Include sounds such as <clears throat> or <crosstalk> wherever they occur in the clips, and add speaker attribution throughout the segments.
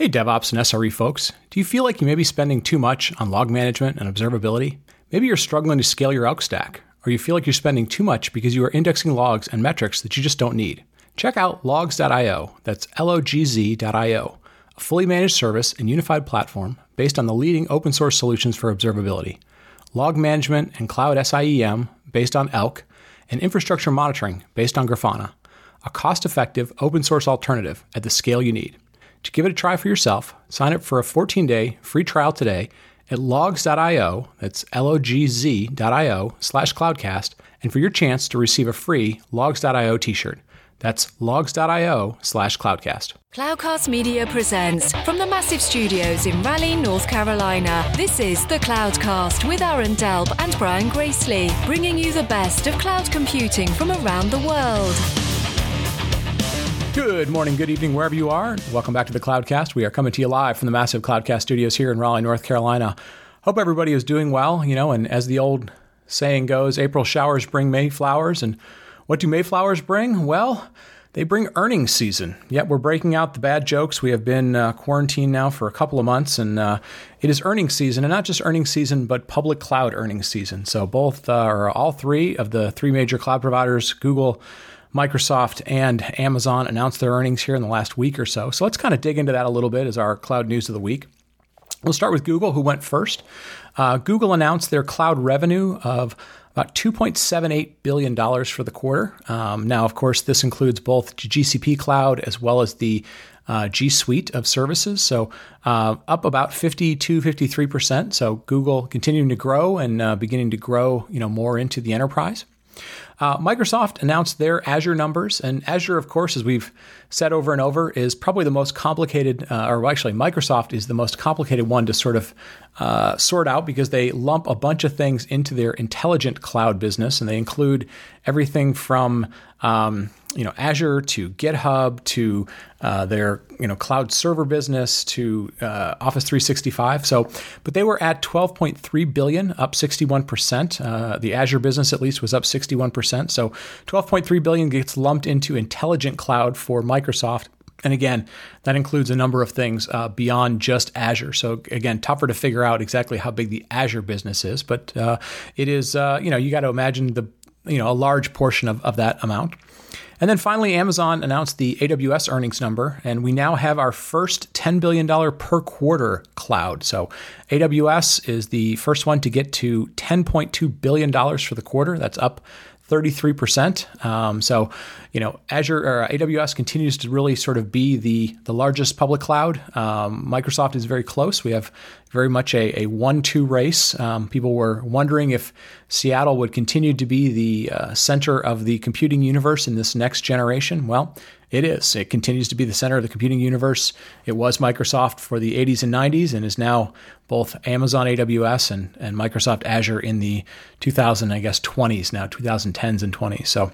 Speaker 1: Hey, DevOps and SRE folks. Do you feel like you may be spending too much on log management and observability? Maybe you're struggling to scale your Elk stack, or you feel like you're spending too much because you are indexing logs and metrics that you just don't need. Check out Logz.io, that's L O G Z.io, a fully managed service and unified platform based on the leading open source solutions for observability, log management and cloud SIEM based on Elk, and infrastructure monitoring based on Grafana, a cost effective open source alternative at the scale you need. To give it a try for yourself, sign up for a 14 day free trial today at Logz.io, that's L O G Z.io slash cloudcast, and for your chance to receive a free Logz.io t shirt. That's Logz.io slash cloudcast.
Speaker 2: Cloudcast Media presents from the massive studios in Raleigh, North Carolina. This is the Cloudcast with Aaron Delp and Brian Gracely, bringing you the best of cloud computing from around the world.
Speaker 1: Good morning, good evening, wherever you are. Welcome back to the Cloudcast. We are coming to you live from the massive Cloudcast studios here in Raleigh, North Carolina. Hope everybody is doing well, you know, and as the old saying goes, April showers bring May flowers. And what do May flowers bring? Well, they bring earnings season. Yet we're breaking out the bad jokes. We have been uh, quarantined now for a couple of months, and uh, it is earnings season, and not just earnings season, but public cloud earnings season. So both uh, or all three of the three major cloud providers, Google, Microsoft and Amazon announced their earnings here in the last week or so. So let's kind of dig into that a little bit as our cloud news of the week. We'll start with Google, who went first. Uh, Google announced their cloud revenue of about $2.78 billion for the quarter. Um, now, of course, this includes both GCP Cloud as well as the uh, G Suite of services. So uh, up about 52, 53%. So Google continuing to grow and uh, beginning to grow, you know, more into the enterprise. Uh, Microsoft announced their Azure numbers, and Azure, of course, as we've said over and over, is probably the most complicated, uh, or actually, Microsoft is the most complicated one to sort of uh, sort out because they lump a bunch of things into their intelligent cloud business, and they include everything from um, you know Azure to GitHub to uh, their you know cloud server business to uh, Office 365. So, but they were at 12.3 billion, up 61 percent. Uh, the Azure business at least was up 61 percent. So, 12.3 billion gets lumped into intelligent cloud for Microsoft. And again, that includes a number of things uh, beyond just Azure. So again, tougher to figure out exactly how big the Azure business is, but uh, it is. Uh, you know, you got to imagine the you know a large portion of, of that amount. And then finally, Amazon announced the AWS earnings number, and we now have our first $10 billion per quarter cloud. So AWS is the first one to get to $10.2 billion for the quarter. That's up 33%. Um, so, you know, Azure or AWS continues to really sort of be the, the largest public cloud. Um, Microsoft is very close. We have very much a, a one two race. Um, people were wondering if Seattle would continue to be the uh, center of the computing universe in this next generation. Well, it is. It continues to be the center of the computing universe. It was Microsoft for the 80s and 90s and is now both Amazon AWS and, and Microsoft Azure in the 2000, I guess, 20s now, 2010s and 20s. So,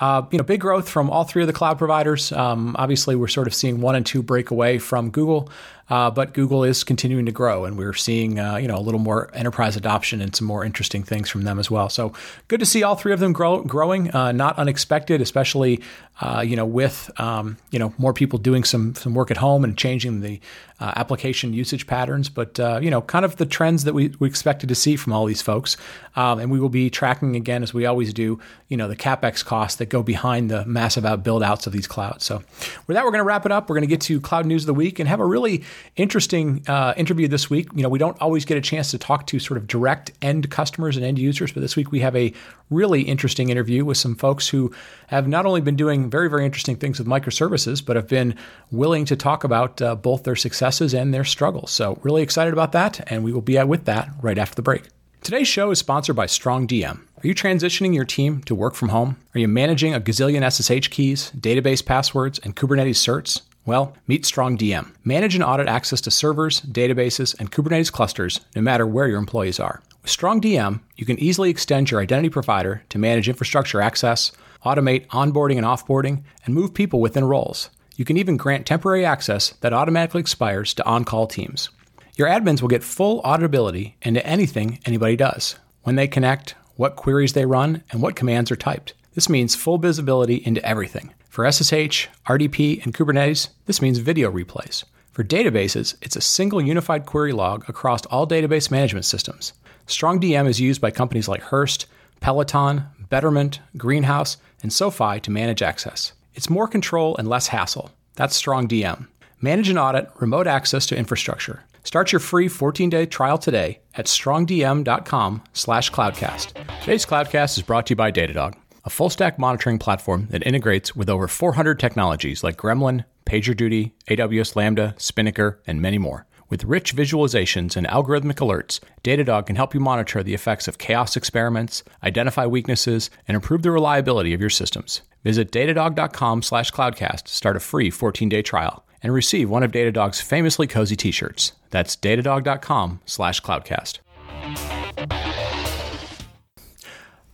Speaker 1: uh, you know, big growth from all three of the cloud providers. Um, obviously, we're sort of seeing one and two break away from Google. Uh, but Google is continuing to grow, and we're seeing uh, you know a little more enterprise adoption and some more interesting things from them as well. So good to see all three of them grow, growing. Uh, not unexpected, especially uh, you know with um, you know more people doing some some work at home and changing the uh, application usage patterns. But uh, you know kind of the trends that we, we expected to see from all these folks, um, and we will be tracking again as we always do. You know the capex costs that go behind the massive out build outs of these clouds. So with that, we're going to wrap it up. We're going to get to cloud news of the week and have a really interesting uh, interview this week. You know, we don't always get a chance to talk to sort of direct end customers and end users, but this week we have a really interesting interview with some folks who have not only been doing very, very interesting things with microservices, but have been willing to talk about uh, both their successes and their struggles. So, really excited about that, and we will be out with that right after the break. Today's show is sponsored by StrongDM. Are you transitioning your team to work from home? Are you managing a gazillion SSH keys, database passwords, and Kubernetes certs? Well, meet StrongDM. Manage and audit access to servers, databases, and Kubernetes clusters no matter where your employees are. With StrongDM, you can easily extend your identity provider to manage infrastructure access, automate onboarding and offboarding, and move people within roles. You can even grant temporary access that automatically expires to on call teams. Your admins will get full auditability into anything anybody does when they connect, what queries they run, and what commands are typed. This means full visibility into everything. For SSH, RDP, and Kubernetes, this means video replays. For databases, it's a single unified query log across all database management systems. StrongDM is used by companies like Hearst, Peloton, Betterment, Greenhouse, and SoFi to manage access. It's more control and less hassle. That's StrongDM. Manage and audit remote access to infrastructure. Start your free 14-day trial today at strongdm.com/cloudcast. Today's Cloudcast is brought to you by Datadog, a full-stack monitoring platform that integrates with over 400 technologies like Gremlin, PagerDuty, AWS Lambda, Spinnaker, and many more. With rich visualizations and algorithmic alerts, Datadog can help you monitor the effects of chaos experiments, identify weaknesses, and improve the reliability of your systems. Visit datadog.com/cloudcast to start a free 14-day trial and receive one of Datadog's famously cozy t-shirts. That's datadog.com/cloudcast.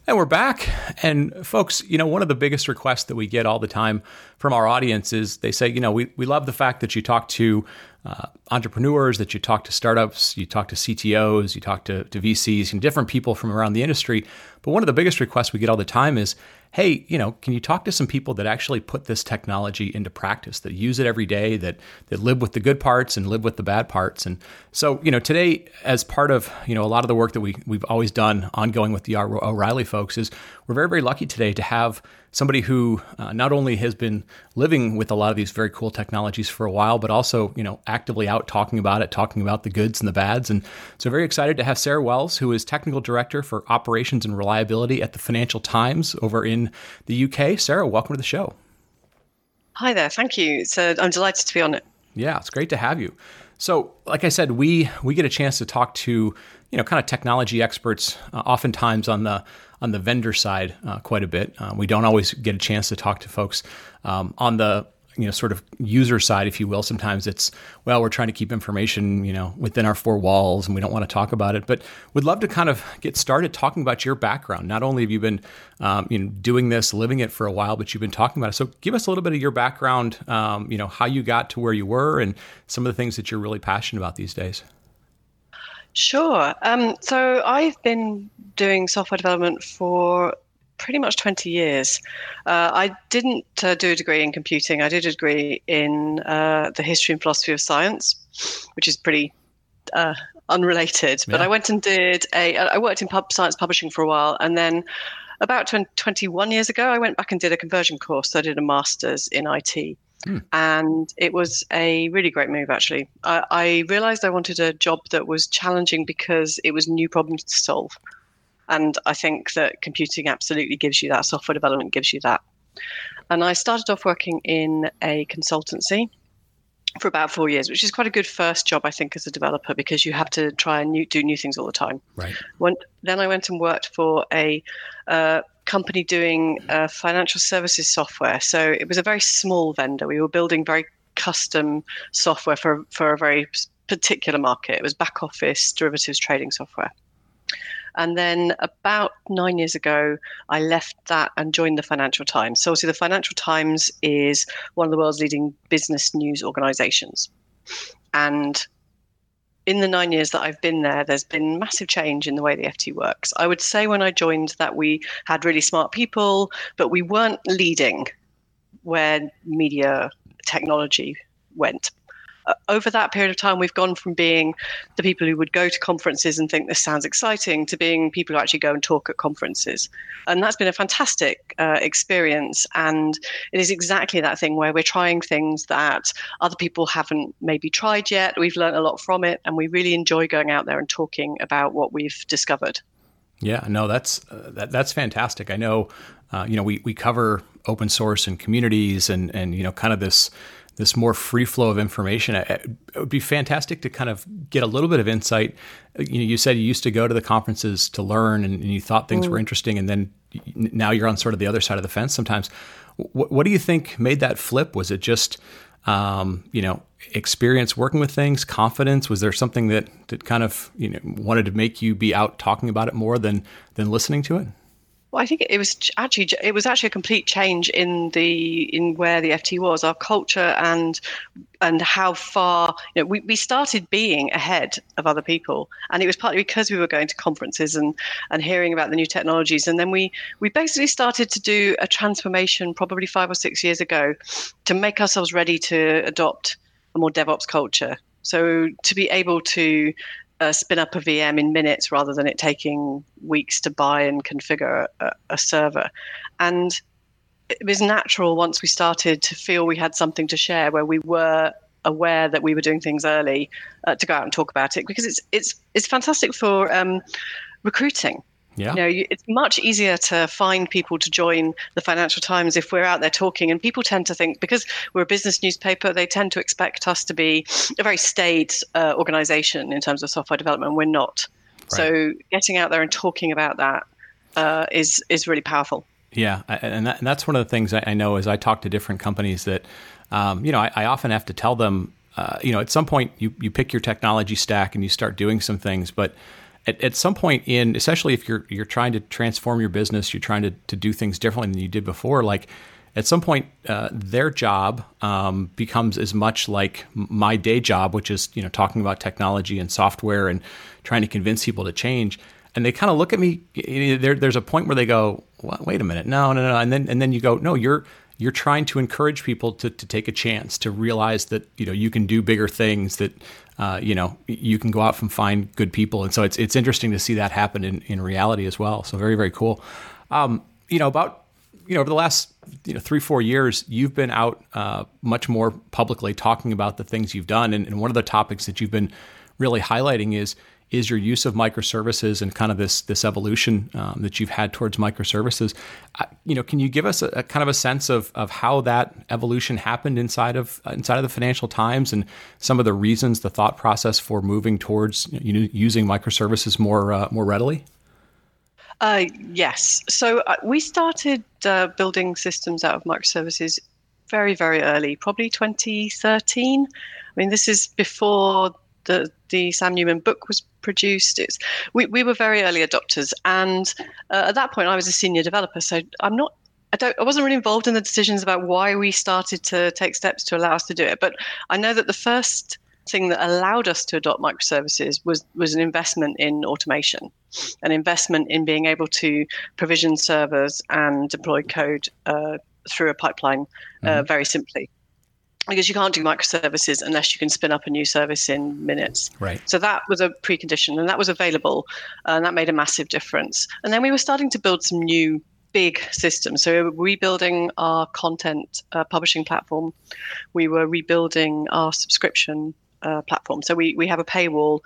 Speaker 1: And we're back. And folks, you know, one of the biggest requests that we get all the time from our audience is they say, you know, we, we love the fact that you talk to uh, entrepreneurs, that you talk to startups, you talk to CTOs, you talk to, to VCs and different people from around the industry. But one of the biggest requests we get all the time is, hey, you know, can you talk to some people that actually put this technology into practice, that use it every day, that that live with the good parts and live with the bad parts? And so, you know, today, as part of you know a lot of the work that we we've always done ongoing with the O'Reilly folks, is we're very very lucky today to have somebody who uh, not only has been living with a lot of these very cool technologies for a while, but also you know actively out talking about it, talking about the goods and the bads. And so, very excited to have Sarah Wells, who is technical director for operations and reliability at the Financial Times over in the UK. Sarah, welcome to the show.
Speaker 3: Hi there. Thank you. So I'm delighted to be on it.
Speaker 1: Yeah, it's great to have you. So, like I said, we we get a chance to talk to you know kind of technology experts, uh, oftentimes on the on the vendor side uh, quite a bit. Uh, we don't always get a chance to talk to folks um, on the you know sort of user side if you will. Sometimes it's well we're trying to keep information you know within our four walls and we don't want to talk about it. But we'd love to kind of get started talking about your background. Not only have you been um, you know doing this living it for a while but you've been talking about it. So give us a little bit of your background um, you know how you got to where you were and some of the things that you're really passionate about these days
Speaker 3: Sure. Um, so I've been doing software development for pretty much 20 years. Uh, I didn't uh, do a degree in computing. I did a degree in uh, the history and philosophy of science, which is pretty uh, unrelated. Yeah. But I went and did a. I worked in pub science publishing for a while, and then about 20, 21 years ago, I went back and did a conversion course. So I did a master's in IT. Hmm. And it was a really great move, actually. I, I realized I wanted a job that was challenging because it was new problems to solve. And I think that computing absolutely gives you that, software development gives you that. And I started off working in a consultancy for about four years, which is quite a good first job, I think, as a developer because you have to try and new, do new things all the time.
Speaker 1: Right.
Speaker 3: When, then I went and worked for a uh, company doing uh, financial services software. So it was a very small vendor. We were building very custom software for for a very particular market. It was back office derivatives trading software. And then about nine years ago, I left that and joined the Financial Times. So, obviously, the Financial Times is one of the world's leading business news organizations. And in the nine years that I've been there, there's been massive change in the way the FT works. I would say when I joined that we had really smart people, but we weren't leading where media technology went over that period of time, we've gone from being the people who would go to conferences and think this sounds exciting to being people who actually go and talk at conferences. And that's been a fantastic uh, experience. And it is exactly that thing where we're trying things that other people haven't maybe tried yet. We've learned a lot from it, and we really enjoy going out there and talking about what we've discovered.
Speaker 1: Yeah, no, that's uh, that, that's fantastic. I know, uh, you know, we we cover open source and communities and and you know, kind of this this more free flow of information. It would be fantastic to kind of get a little bit of insight. You know, you said you used to go to the conferences to learn, and, and you thought things mm. were interesting, and then now you're on sort of the other side of the fence. Sometimes, what, what do you think made that flip? Was it just um, you know experience working with things, confidence? Was there something that that kind of you know wanted to make you be out talking about it more than than listening to it?
Speaker 3: Well, I think it was actually it was actually a complete change in the in where the FT was, our culture and and how far you know we, we started being ahead of other people, and it was partly because we were going to conferences and and hearing about the new technologies, and then we we basically started to do a transformation probably five or six years ago to make ourselves ready to adopt a more DevOps culture. So to be able to uh, spin up a VM in minutes rather than it taking weeks to buy and configure a, a server. And it was natural once we started to feel we had something to share where we were aware that we were doing things early uh, to go out and talk about it because it's it's it's fantastic for um, recruiting
Speaker 1: yeah.
Speaker 3: You know, you, it's much easier to find people to join the Financial Times if we're out there talking. And people tend to think because we're a business newspaper, they tend to expect us to be a very staid uh, organization in terms of software development. We're not. Right. So getting out there and talking about that uh, is is really powerful.
Speaker 1: Yeah, and, that, and, that's one of the things I, know as I talk to different companies that, um, you know, I, I, often have to tell them, uh, you know, at some point you you pick your technology stack and you start doing some things, but at, at some point in, especially if you're you're trying to transform your business, you're trying to, to do things differently than you did before, like at some point uh, their job um, becomes as much like my day job, which is you know talking about technology and software and trying to convince people to change. And they kind of look at me. There, there's a point where they go, "Wait a minute, no, no, no," and then and then you go, "No, you're you're trying to encourage people to, to take a chance to realize that you know you can do bigger things that uh, you know you can go out and find good people. And so it's it's interesting to see that happen in, in reality as well. So very very cool. Um, you know about you know over the last you know three four years you've been out uh, much more publicly talking about the things you've done. And, and one of the topics that you've been really highlighting is is your use of microservices and kind of this this evolution um, that you've had towards microservices. Uh, you know, can you give us a, a, kind of a sense of of how that evolution happened inside of uh, inside of the Financial Times and some of the reasons, the thought process for moving towards you know, using microservices more uh, more readily?
Speaker 3: Uh, yes. So uh, we started uh, building systems out of microservices very, very early, probably 2013. I mean, this is before the the Sam Newman book was produced. It's we, we were very early adopters, and uh, at that point, I was a senior developer, so I'm not. I don't. I wasn't really involved in the decisions about why we started to take steps to allow us to do it. But I know that the first thing that allowed us to adopt microservices was was an investment in automation, an investment in being able to provision servers and deploy code uh, through a pipeline uh, mm-hmm. very simply because you can't do microservices unless you can spin up a new service in minutes.
Speaker 1: Right.
Speaker 3: So that was a precondition, and that was available, and that made a massive difference. And then we were starting to build some new big systems. So we were rebuilding our content uh, publishing platform. We were rebuilding our subscription uh, platform. So we, we have a paywall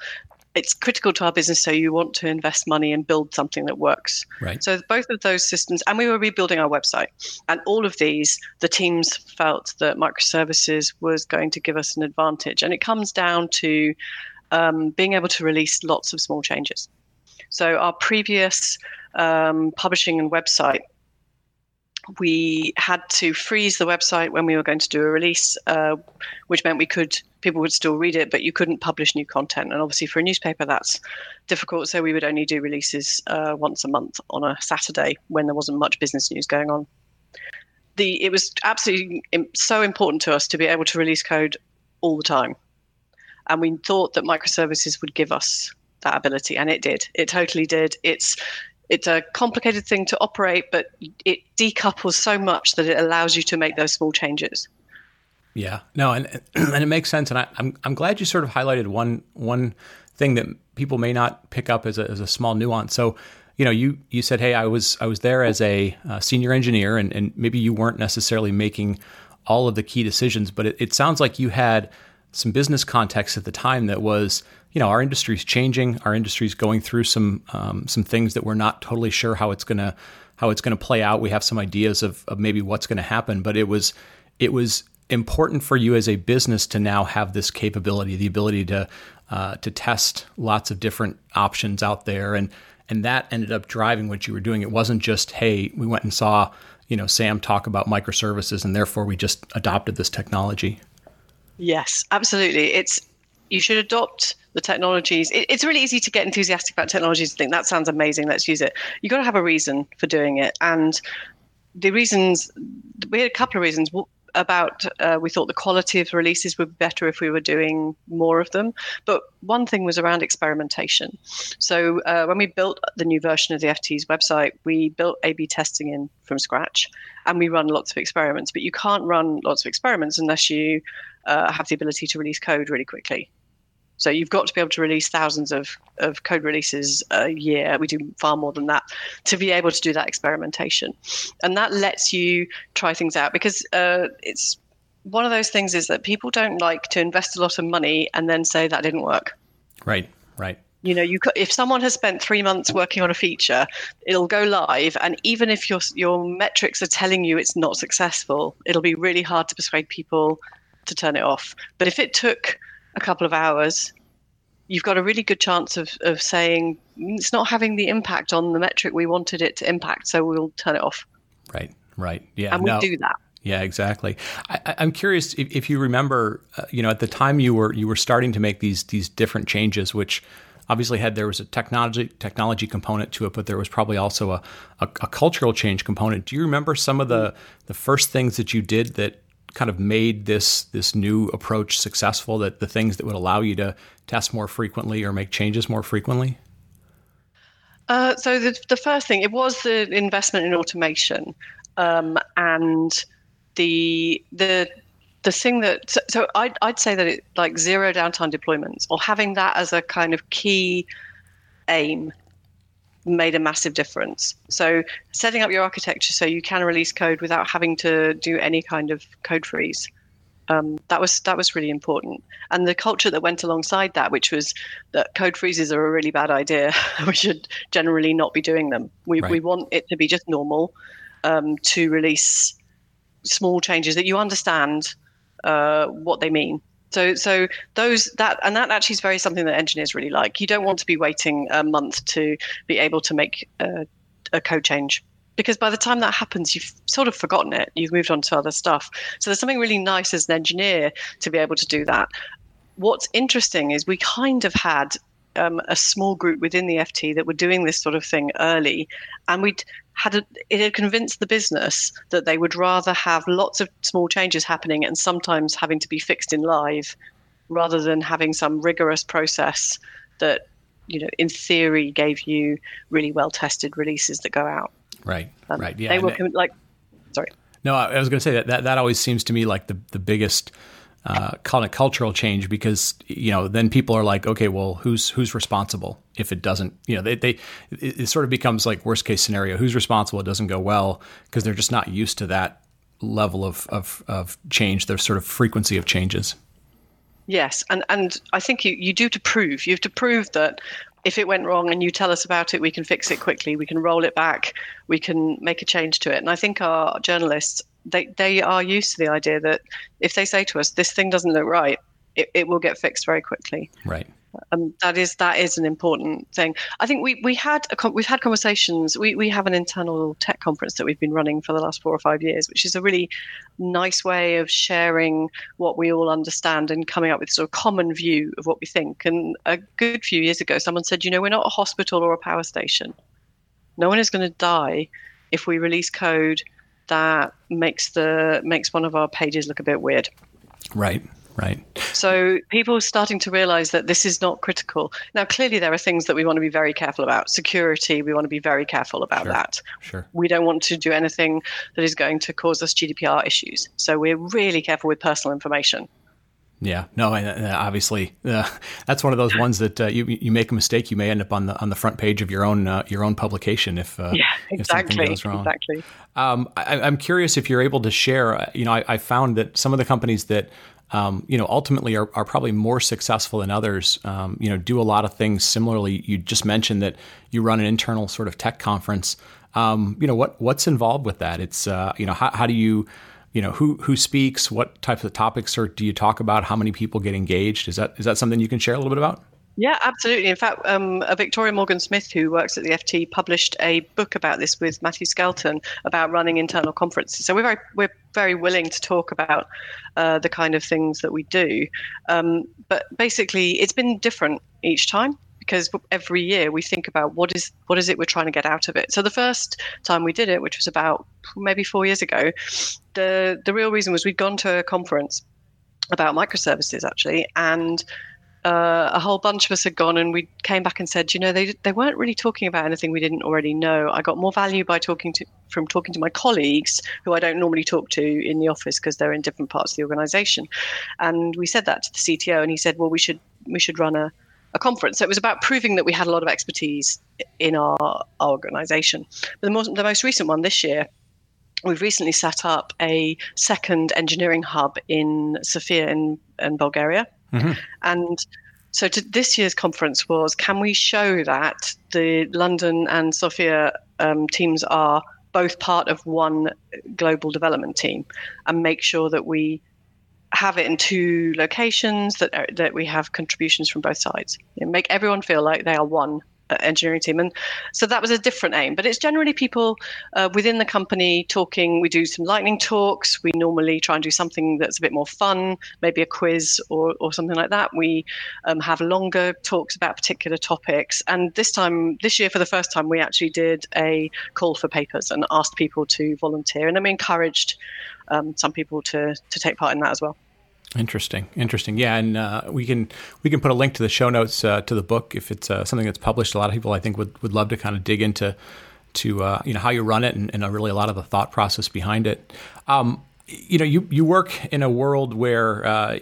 Speaker 3: it's critical to our business so you want to invest money and build something that works.
Speaker 1: Right.
Speaker 3: So both of those systems and we were rebuilding our website. And all of these the teams felt that microservices was going to give us an advantage. And it comes down to um, being able to release lots of small changes. So our previous um, publishing and website we had to freeze the website when we were going to do a release, uh, which meant we could people would still read it, but you couldn't publish new content. And obviously, for a newspaper, that's difficult. So we would only do releases uh, once a month on a Saturday when there wasn't much business news going on. The it was absolutely so important to us to be able to release code all the time, and we thought that microservices would give us that ability, and it did. It totally did. It's it's a complicated thing to operate, but it decouples so much that it allows you to make those small changes.
Speaker 1: Yeah, no, and <clears throat> and it makes sense, and I, I'm I'm glad you sort of highlighted one one thing that people may not pick up as a as a small nuance. So, you know, you you said, hey, I was I was there as a uh, senior engineer, and and maybe you weren't necessarily making all of the key decisions, but it, it sounds like you had some business context at the time that was you know, our industry's changing. Our industry's going through some um, some things that we're not totally sure how it's gonna how it's gonna play out. We have some ideas of, of maybe what's to happen, but it was it was important for you as a business to now have this capability, the ability to uh, to test lots of different options out there, and and that ended up driving what you were doing. It wasn't just hey, we went and saw you know Sam talk about microservices, and therefore we just adopted this technology.
Speaker 3: Yes, absolutely. It's you should adopt the technologies. It, it's really easy to get enthusiastic about technologies and think that sounds amazing. Let's use it. You've got to have a reason for doing it, and the reasons we had a couple of reasons about uh, we thought the quality of releases would be better if we were doing more of them. But one thing was around experimentation. So uh, when we built the new version of the FT's website, we built A/B testing in from scratch, and we run lots of experiments. But you can't run lots of experiments unless you uh, have the ability to release code really quickly. So you've got to be able to release thousands of, of code releases a year. We do far more than that to be able to do that experimentation. And that lets you try things out because uh, it's one of those things is that people don't like to invest a lot of money and then say that didn't work.
Speaker 1: Right, right.
Speaker 3: You know, you could, if someone has spent three months working on a feature, it'll go live, and even if your your metrics are telling you it's not successful, it'll be really hard to persuade people to turn it off. But if it took a couple of hours, you've got a really good chance of, of saying mm, it's not having the impact on the metric we wanted it to impact, so we'll turn it off.
Speaker 1: Right, right. Yeah.
Speaker 3: And we do that.
Speaker 1: Yeah, exactly. I, am curious if, if, you remember, uh, you know, at the time you were you were starting to make these these different changes, which obviously had there was a technology technology component to it, but there was probably also a, a, a cultural change component. Do you remember some of the the first things that you did that kind of made this this new approach successful? That the things that would allow you to test more frequently or make changes more frequently?
Speaker 3: Uh, so the the first thing it was the investment in automation, um, and the the the thing that so, so I'd, I'd say that it like zero downtime deployments or having that as a kind of key aim made a massive difference. So setting up your architecture so you can release code without having to do any kind of code freeze. Um, that was that was really important, and the culture that went alongside that, which was that code freezes are a really bad idea. <laughs> we should generally not be doing them. We right. we want it to be just normal um, to release small changes that you understand uh, what they mean so, so those that and that actually is very something that engineers really like. You don't want to be waiting a month to be able to make a, a code change because by the time that happens, you've sort of forgotten it. You've moved on to other stuff. So there's something really nice as an engineer to be able to do that. What's interesting is we kind of had um, a small group within the FT that were doing this sort of thing early, and we'd had a, it had convinced the business that they would rather have lots of small changes happening and sometimes having to be fixed in live rather than having some rigorous process that you know in theory gave you really well tested releases that go out.
Speaker 1: Right um, right yeah
Speaker 3: they were like sorry.
Speaker 1: No i was going to say that, that that always seems to me like the the biggest uh, kind of cultural change because you know then people are like, okay, well, who's who's responsible if it doesn't? You know, they they it, sort of becomes like worst case scenario. Who's responsible? It doesn't go well because they're just not used to that level of of, of change. Their sort of frequency of changes.
Speaker 3: Yes, and and I think you you do to prove. You have to prove that if it went wrong and you tell us about it, we can fix it quickly. We can roll it back. We can make a change to it. And I think our journalists they they are used to the idea that if they say to us this thing doesn't look right, it, it will get fixed very quickly.
Speaker 1: Right.
Speaker 3: Um, that is that is an important thing. I think we we had a, we've had conversations. We we have an internal tech conference that we've been running for the last four or five years, which is a really nice way of sharing what we all understand and coming up with sort of common view of what we think. And a good few years ago, someone said, you know, we're not a hospital or a power station. No one is going to die if we release code that makes the makes one of our pages look a bit weird.
Speaker 1: Right. Right.
Speaker 3: So people are starting to realize that this is not critical. Now, clearly, there are things that we want to be very careful about. Security, we want to be very careful about
Speaker 1: sure.
Speaker 3: that.
Speaker 1: Sure.
Speaker 3: We don't want to do anything that is going to cause us GDPR issues. So we're really careful with personal information.
Speaker 1: Yeah, no, uh, obviously uh, <laughs> that's one of those ones that uh, you you make a mistake, you may end up on the on the front page of your own uh, your own publication if uh,
Speaker 3: yeah exactly <laughs> if something goes wrong. exactly.
Speaker 1: Um, I, am curious if you're able to share. Uh, you know, I, I found that some of the companies that um, you know ultimately are, are probably more successful than others. Um, you know, do a lot of things similarly. You just mentioned that you run an internal sort of tech conference. Um, you know, what what's involved with that? It's you know how, how do you you know who who speaks, what types of topics are do you talk about, how many people get engaged? Is that is that something you can share a little bit about?
Speaker 3: Yeah, absolutely. In fact, um, Victoria Morgan Smith, who works at the FT, published a book about this with Matthew Skelton about running internal conferences. So we're very we're very willing to talk about uh, the kind of things that we do. Um, but basically, it's been different each time because every year we think about what is what is it we're trying to get out of it. So the first time we did it, which was about maybe four years ago, the the real reason was we'd gone to a conference about microservices actually, and uh, a whole bunch of us had gone and we came back and said, you know, they, they weren't really talking about anything we didn't already know. I got more value by talking to from talking to my colleagues who I don't normally talk to in the office because they're in different parts of the organization. And we said that to the CTO and he said, well, we should we should run a, a conference. So it was about proving that we had a lot of expertise in our, our organization. But the most, the most recent one this year we've recently set up a second engineering hub in Sofia in, in Bulgaria. Mm-hmm. And so to this year's conference was can we show that the London and Sofia um, teams are both part of one global development team and make sure that we have it in two locations that are, that we have contributions from both sides you know, make everyone feel like they are one engineering team. And so that was a different aim. But it's generally people uh, within the company talking. We do some lightning talks. We normally try and do something that's a bit more fun, maybe a quiz or, or something like that. We um, have longer talks about particular topics. And this time, this year, for the first time, we actually did a call for papers and asked people to volunteer. And then we encouraged um, some people to, to take part in that as well.
Speaker 1: Interesting, interesting. Yeah, and uh, we can we can put a link to the show notes uh, to the book if it's uh, something that's published. A lot of people, I think, would, would love to kind of dig into to uh, you know how you run it and, and, really a lot of the thought process behind it. Um, you know, you you work in a world where uh,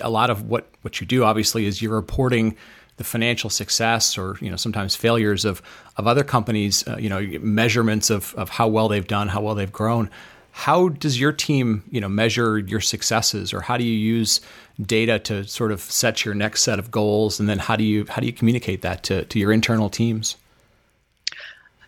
Speaker 1: a lot of what what you do obviously is you're reporting the financial success or you know sometimes failures of of other companies. Uh, you know, measurements of of how well they've done, how well they've grown. How does your team, you know, measure your successes, or how do you use data to sort of set your next set of goals, and then how do you how do you communicate that to, to your internal teams?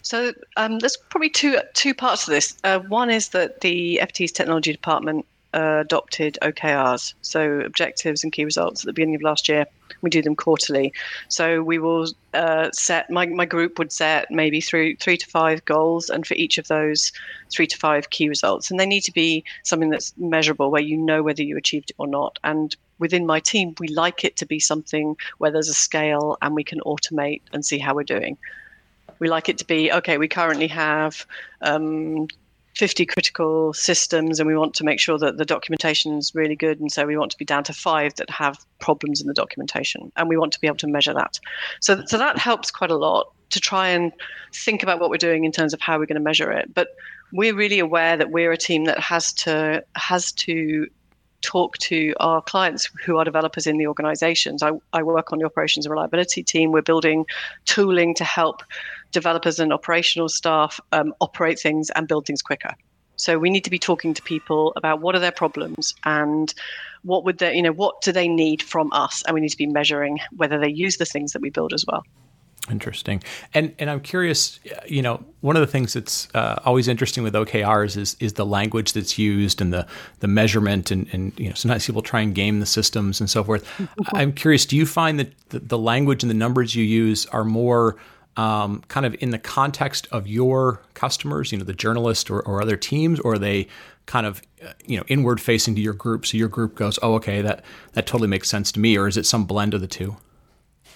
Speaker 3: So um, there's probably two two parts to this. Uh, one is that the FT's technology department uh, adopted OKRs, so objectives and key results, at the beginning of last year. We do them quarterly. So we will uh, set my, my group would set maybe three three to five goals, and for each of those, three to five key results, and they need to be something that's measurable, where you know whether you achieved it or not. And within my team, we like it to be something where there's a scale and we can automate and see how we're doing we like it to be okay we currently have um, 50 critical systems and we want to make sure that the documentation is really good and so we want to be down to five that have problems in the documentation and we want to be able to measure that so, so that helps quite a lot to try and think about what we're doing in terms of how we're going to measure it but we're really aware that we're a team that has to has to talk to our clients who are developers in the organizations. I, I work on the operations and reliability team. We're building tooling to help developers and operational staff um, operate things and build things quicker. So we need to be talking to people about what are their problems and what would they, you know, what do they need from us, and we need to be measuring whether they use the things that we build as well.
Speaker 1: Interesting, and and I'm curious. You know, one of the things that's uh, always interesting with OKRs is is the language that's used and the the measurement, and and you know sometimes people try and game the systems and so forth. <laughs> I'm curious. Do you find that the, the language and the numbers you use are more um, kind of in the context of your customers, you know, the journalist or, or other teams, or are they kind of uh, you know inward facing to your group? So your group goes, "Oh, okay, that that totally makes sense to me," or is it some blend of the two?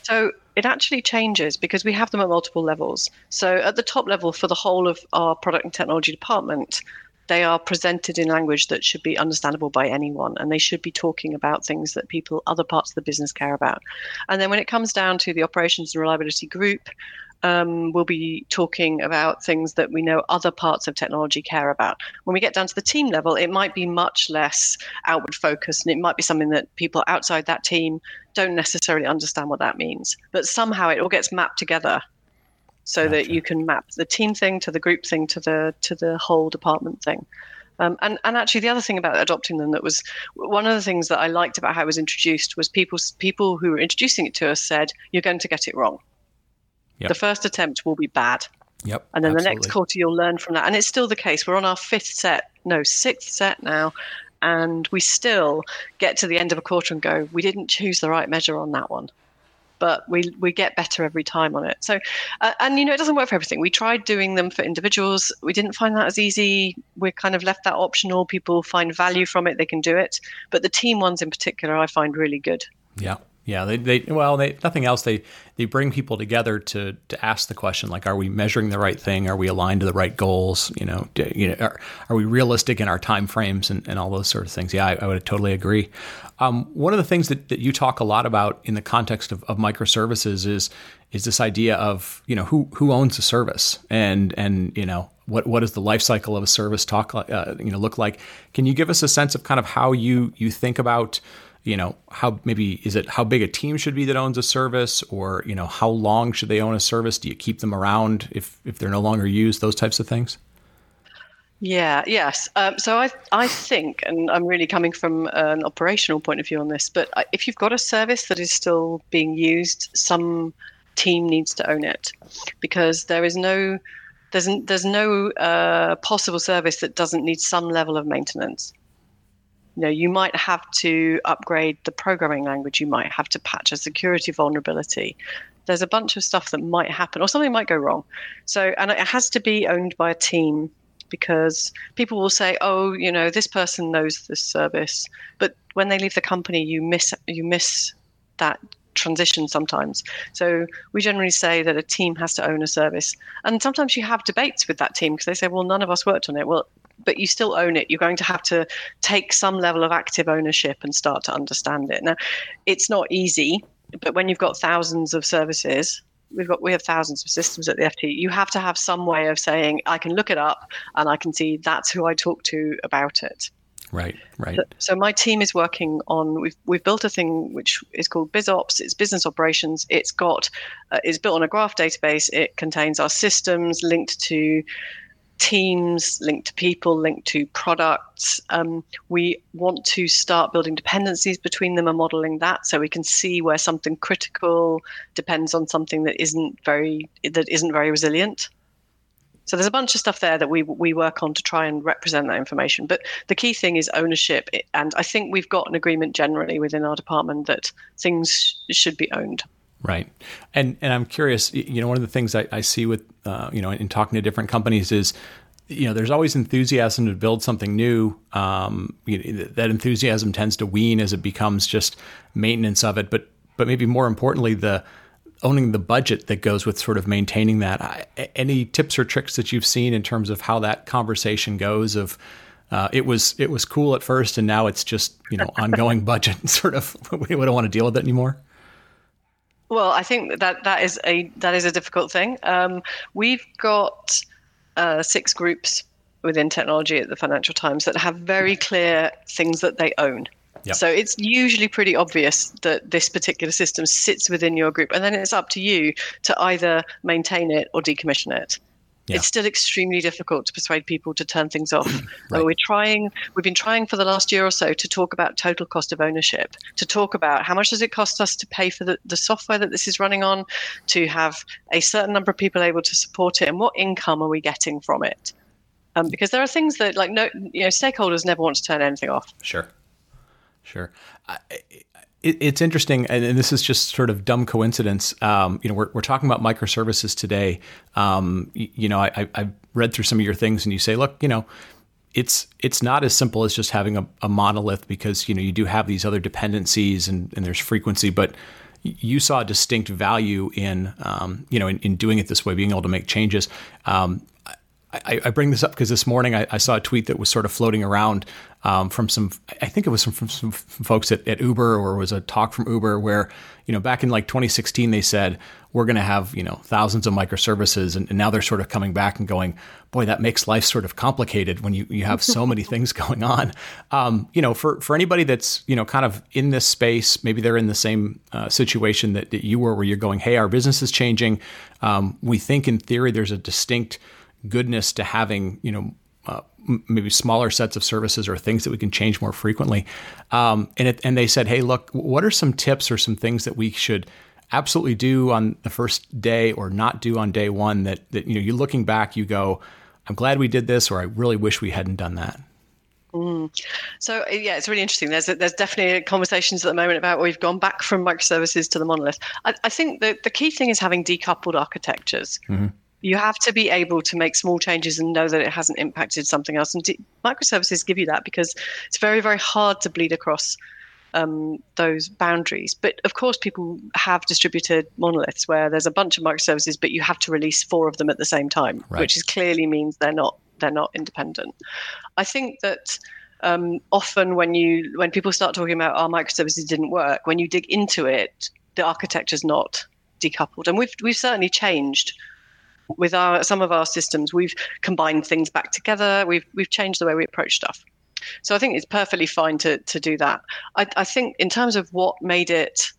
Speaker 3: So it actually changes because we have them at multiple levels. So at the top level, for the whole of our product and technology department, they are presented in language that should be understandable by anyone and they should be talking about things that people other parts of the business care about and then when it comes down to the operations and reliability group um, we'll be talking about things that we know other parts of technology care about. When we get down to the team level, it might be much less outward focused, and it might be something that people outside that team don't necessarily understand what that means. But somehow it all gets mapped together so gotcha. that you can map the team thing to the group thing to the to the whole department thing. Um, and, and actually, the other thing about adopting them that was one of the things that I liked about how it was introduced was people people who were introducing it to us said, "You're going to get it wrong. Yep. The first attempt will be bad.
Speaker 1: Yep.
Speaker 3: And then absolutely. the next quarter, you'll learn from that. And it's still the case. We're on our fifth set, no, sixth set now, and we still get to the end of a quarter and go, "We didn't choose the right measure on that one." but we we get better every time on it. So, uh, and you know, it doesn't work for everything. We tried doing them for individuals. We didn't find that as easy. We kind of left that optional. People find value from it; they can do it. But the team ones in particular, I find really good.
Speaker 1: Yeah. Yeah, they, they well, they nothing else. They they bring people together to to ask the question like, are we measuring the right thing? Are we aligned to the right goals? You know, do, you know, are, are we realistic in our time frames and, and all those sort of things? Yeah, I, I would totally agree. Um, one of the things that, that you talk a lot about in the context of, of microservices is is this idea of you know who who owns a service and and you know what what does the life cycle of a service talk uh, you know look like? Can you give us a sense of kind of how you you think about you know how maybe is it how big a team should be that owns a service or you know how long should they own a service? Do you keep them around if if they're no longer used those types of things?
Speaker 3: Yeah yes. Um, so i i think and i'm really coming from an operational point of view on this but if you've got a service that is still being used some team needs to own it because there is no there's, there's no uh, possible service that doesn't need some level of maintenance you know you might have to upgrade the programming language you might have to patch a security vulnerability there's a bunch of stuff that might happen or something might go wrong so and it has to be owned by a team because people will say oh you know this person knows this service but when they leave the company you miss you miss that transition sometimes. So we generally say that a team has to own a service. And sometimes you have debates with that team because they say, well, none of us worked on it. Well, but you still own it. You're going to have to take some level of active ownership and start to understand it. Now, it's not easy, but when you've got thousands of services, we've got we have thousands of systems at the FT. You have to have some way of saying I can look it up and I can see that's who I talk to about it.
Speaker 1: Right, right.
Speaker 3: So, so, my team is working on. We've we've built a thing which is called BizOps. It's business operations. It's got uh, it's built on a graph database. It contains our systems linked to teams, linked to people, linked to products. Um, we want to start building dependencies between them and modeling that so we can see where something critical depends on something that isn't very that isn't very resilient. So there's a bunch of stuff there that we we work on to try and represent that information. But the key thing is ownership, and I think we've got an agreement generally within our department that things should be owned.
Speaker 1: Right, and and I'm curious. You know, one of the things I, I see with uh, you know in talking to different companies is you know there's always enthusiasm to build something new. Um, you know, that enthusiasm tends to wean as it becomes just maintenance of it. But but maybe more importantly, the owning the budget that goes with sort of maintaining that. Any tips or tricks that you've seen in terms of how that conversation goes of uh, it was it was cool at first and now it's just you know ongoing <laughs> budget sort of <laughs> we don't want to deal with it anymore.
Speaker 3: Well, I think that that is a that is a difficult thing. Um, we've got uh, six groups within technology at the Financial Times that have very clear things that they own. Yep. So it's usually pretty obvious that this particular system sits within your group, and then it's up to you to either maintain it or decommission it. Yeah. It's still extremely difficult to persuade people to turn things off. <clears throat> right. We're trying. We've been trying for the last year or so to talk about total cost of ownership. To talk about how much does it cost us to pay for the, the software that this is running on, to have a certain number of people able to support it, and what income are we getting from it? Um, because there are things that, like, no, you know, stakeholders never want to turn anything off.
Speaker 1: Sure. Sure. I, it, it's interesting, and, this is just sort of dumb coincidence. Um, you know, we're, we're talking about microservices today. Um, you, you, know, I, I read through some of your things, and you say, look, you know, it's it's not as simple as just having a, a monolith because you know you do have these other dependencies and, and there's frequency, but you saw a distinct value in um, you know in, in, doing it this way, being able to make changes. Um, I, I, bring this up because this morning I, I, saw a tweet that was sort of floating around um, from some, I think it was from, from some folks at, at, Uber or was a talk from Uber where, you know, back in like 2016, they said, we're going to have, you know, thousands of microservices. And, and, now they're sort of coming back and going, boy, that makes life sort of complicated when you, you have so many <laughs> things going on. Um, you know, for, for anybody that's, you know, kind of in this space, maybe they're in the same uh, situation that, that, you were where you're going, hey, our business is changing. Um, we think in theory there's a distinct goodness to having, you know, uh, maybe smaller sets of services or things that we can change more frequently. Um, and it, and they said, hey, look, what are some tips or some things that we should absolutely do on the first day or not do on day one that that you know you're looking back, you go, I'm glad we did this, or I really wish we hadn't done that.
Speaker 3: Mm. So yeah, it's really interesting. There's there's definitely conversations at the moment about we've gone back from microservices to the monolith. I, I think the the key thing is having decoupled architectures. Mm-hmm you have to be able to make small changes and know that it hasn't impacted something else. And microservices give you that because it's very, very hard to bleed across um, those boundaries. But of course, people have distributed monoliths where there's a bunch of microservices, but you have to release four of them at the same time, right. which is clearly means they're not they're not independent. I think that um, often when you when people start talking about our oh, microservices didn't work, when you dig into it, the architecture is not decoupled, and we've we've certainly changed with our some of our systems. We've combined things back together. We've we've changed the way we approach stuff. So I think it's perfectly fine to to do that. I, I think in terms of what made it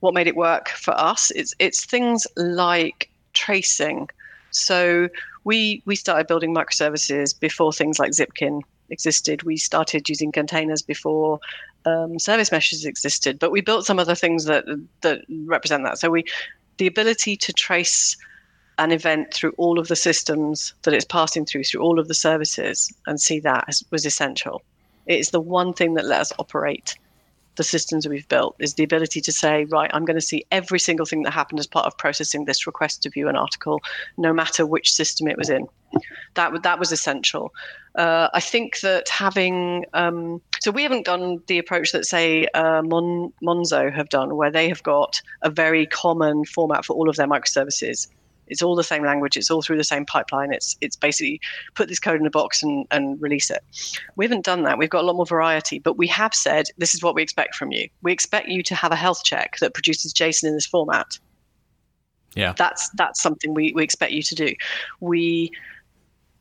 Speaker 3: what made it work for us, it's it's things like tracing. So we we started building microservices before things like Zipkin existed. We started using containers before um, service meshes existed, but we built some other things that that represent that. So we the ability to trace an event through all of the systems that it's passing through, through all of the services, and see that was essential. It is the one thing that let us operate the systems we've built is the ability to say, right, I'm going to see every single thing that happened as part of processing this request to view an article, no matter which system it was in. That that was essential. Uh, I think that having um, so we haven't done the approach that say uh, Mon, Monzo have done, where they have got a very common format for all of their microservices it's all the same language. It's all through the same pipeline. It's it's basically put this code in a box and, and release it. We haven't done that. We've got a lot more variety, but we have said this is what we expect from you. We expect you to have a health check that produces JSON in this format.
Speaker 1: Yeah,
Speaker 3: that's that's something we, we expect you to do. We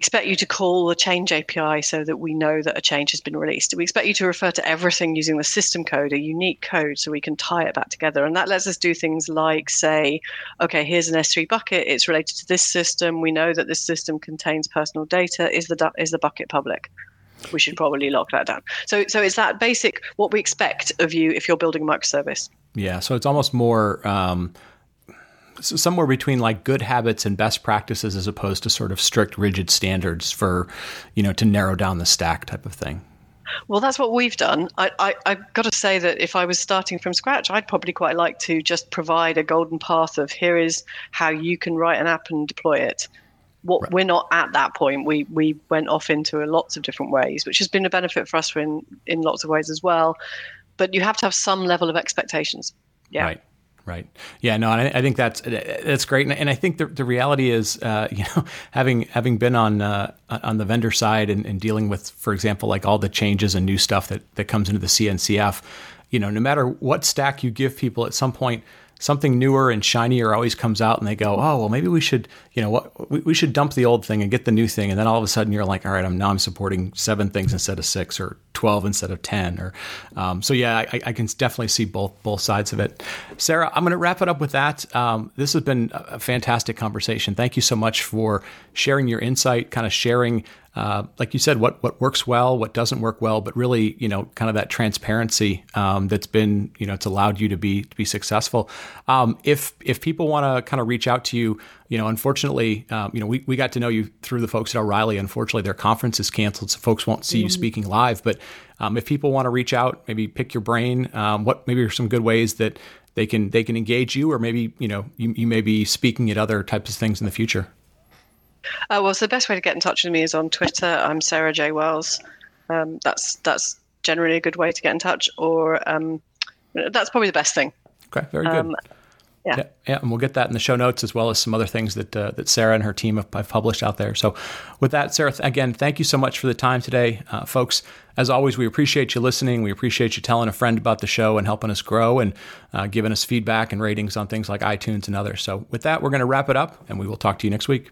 Speaker 3: expect you to call the change API so that we know that a change has been released. We expect you to refer to everything using the system code, a unique code, so we can tie it back together. And that lets us do things like say, okay, here's an S3 bucket. It's related to this system. We know that this system contains personal data. Is the is the bucket public? We should probably lock that down. So so it's that basic what we expect of you if you're building a microservice.
Speaker 1: Yeah. So it's almost more. Um, somewhere between like good habits and best practices as opposed to sort of strict rigid standards for you know to narrow down the stack type of thing?
Speaker 3: Well that's what we've done. I, I, i've got to say that if i was starting from scratch i'd probably quite like to just provide a golden path of here is how you can write an app and deploy it. What right. we're not at that point. We we went off into lots of different ways which has been a benefit for us in in lots of ways as well. But you have to have some level of expectations. Yeah.
Speaker 1: Right Right. Yeah. No. I, I think that's that's great, and, and I think the, the reality is, uh, <laughs> you know, having having been on uh, on the vendor side and, and, dealing with, for example, like all the changes and new stuff that that comes into the CNCF, you know, no matter what stack you give people, at some point something newer and shinier always comes out and they go, oh, well, maybe we should, you know, what we, we should dump the old thing and get the new thing. And then all of a sudden you're like, all right, I'm now I'm supporting seven things instead of six or 12 instead of 10 or, um, so yeah, I, I, can definitely see both, both sides of it. Sarah, I'm going to wrap it up with that. Um, this has been a fantastic conversation. Thank you so much for sharing your insight, kind of sharing uh, like you said, what what works well, what doesn't work well, but really, you know, kind of that transparency um, that's been, you know, it's allowed you to be to be successful. Um, if if people want to kind of reach out to you, you know, unfortunately, um, you know, we, we got to know you through the folks at O'Reilly. Unfortunately, their conference is canceled, so folks won't see mm-hmm. you speaking live. But um, if people want to reach out, maybe pick your brain, um, what maybe are some good ways that they can they can engage you, or maybe you know you, you may be speaking at other types of things in the future.
Speaker 3: Uh, well, so the best way to get in touch with me is on Twitter. I'm Sarah J Wells. Um, that's that's generally a good way to get in touch, or um, that's probably the best thing.
Speaker 1: Okay, very good. Um,
Speaker 3: yeah. yeah.
Speaker 1: yeah, and we'll get that in the show notes as well as some other things that uh, that Sarah and her team have, have, published out there. So, with that, Sarah, again, thank you so much for the time today, uh, folks. As always, we appreciate you listening. We appreciate you telling a friend about the show and helping us grow and uh, giving us feedback and ratings on things like iTunes and others. So, with that, we're going to wrap it up, and we will talk to you next week.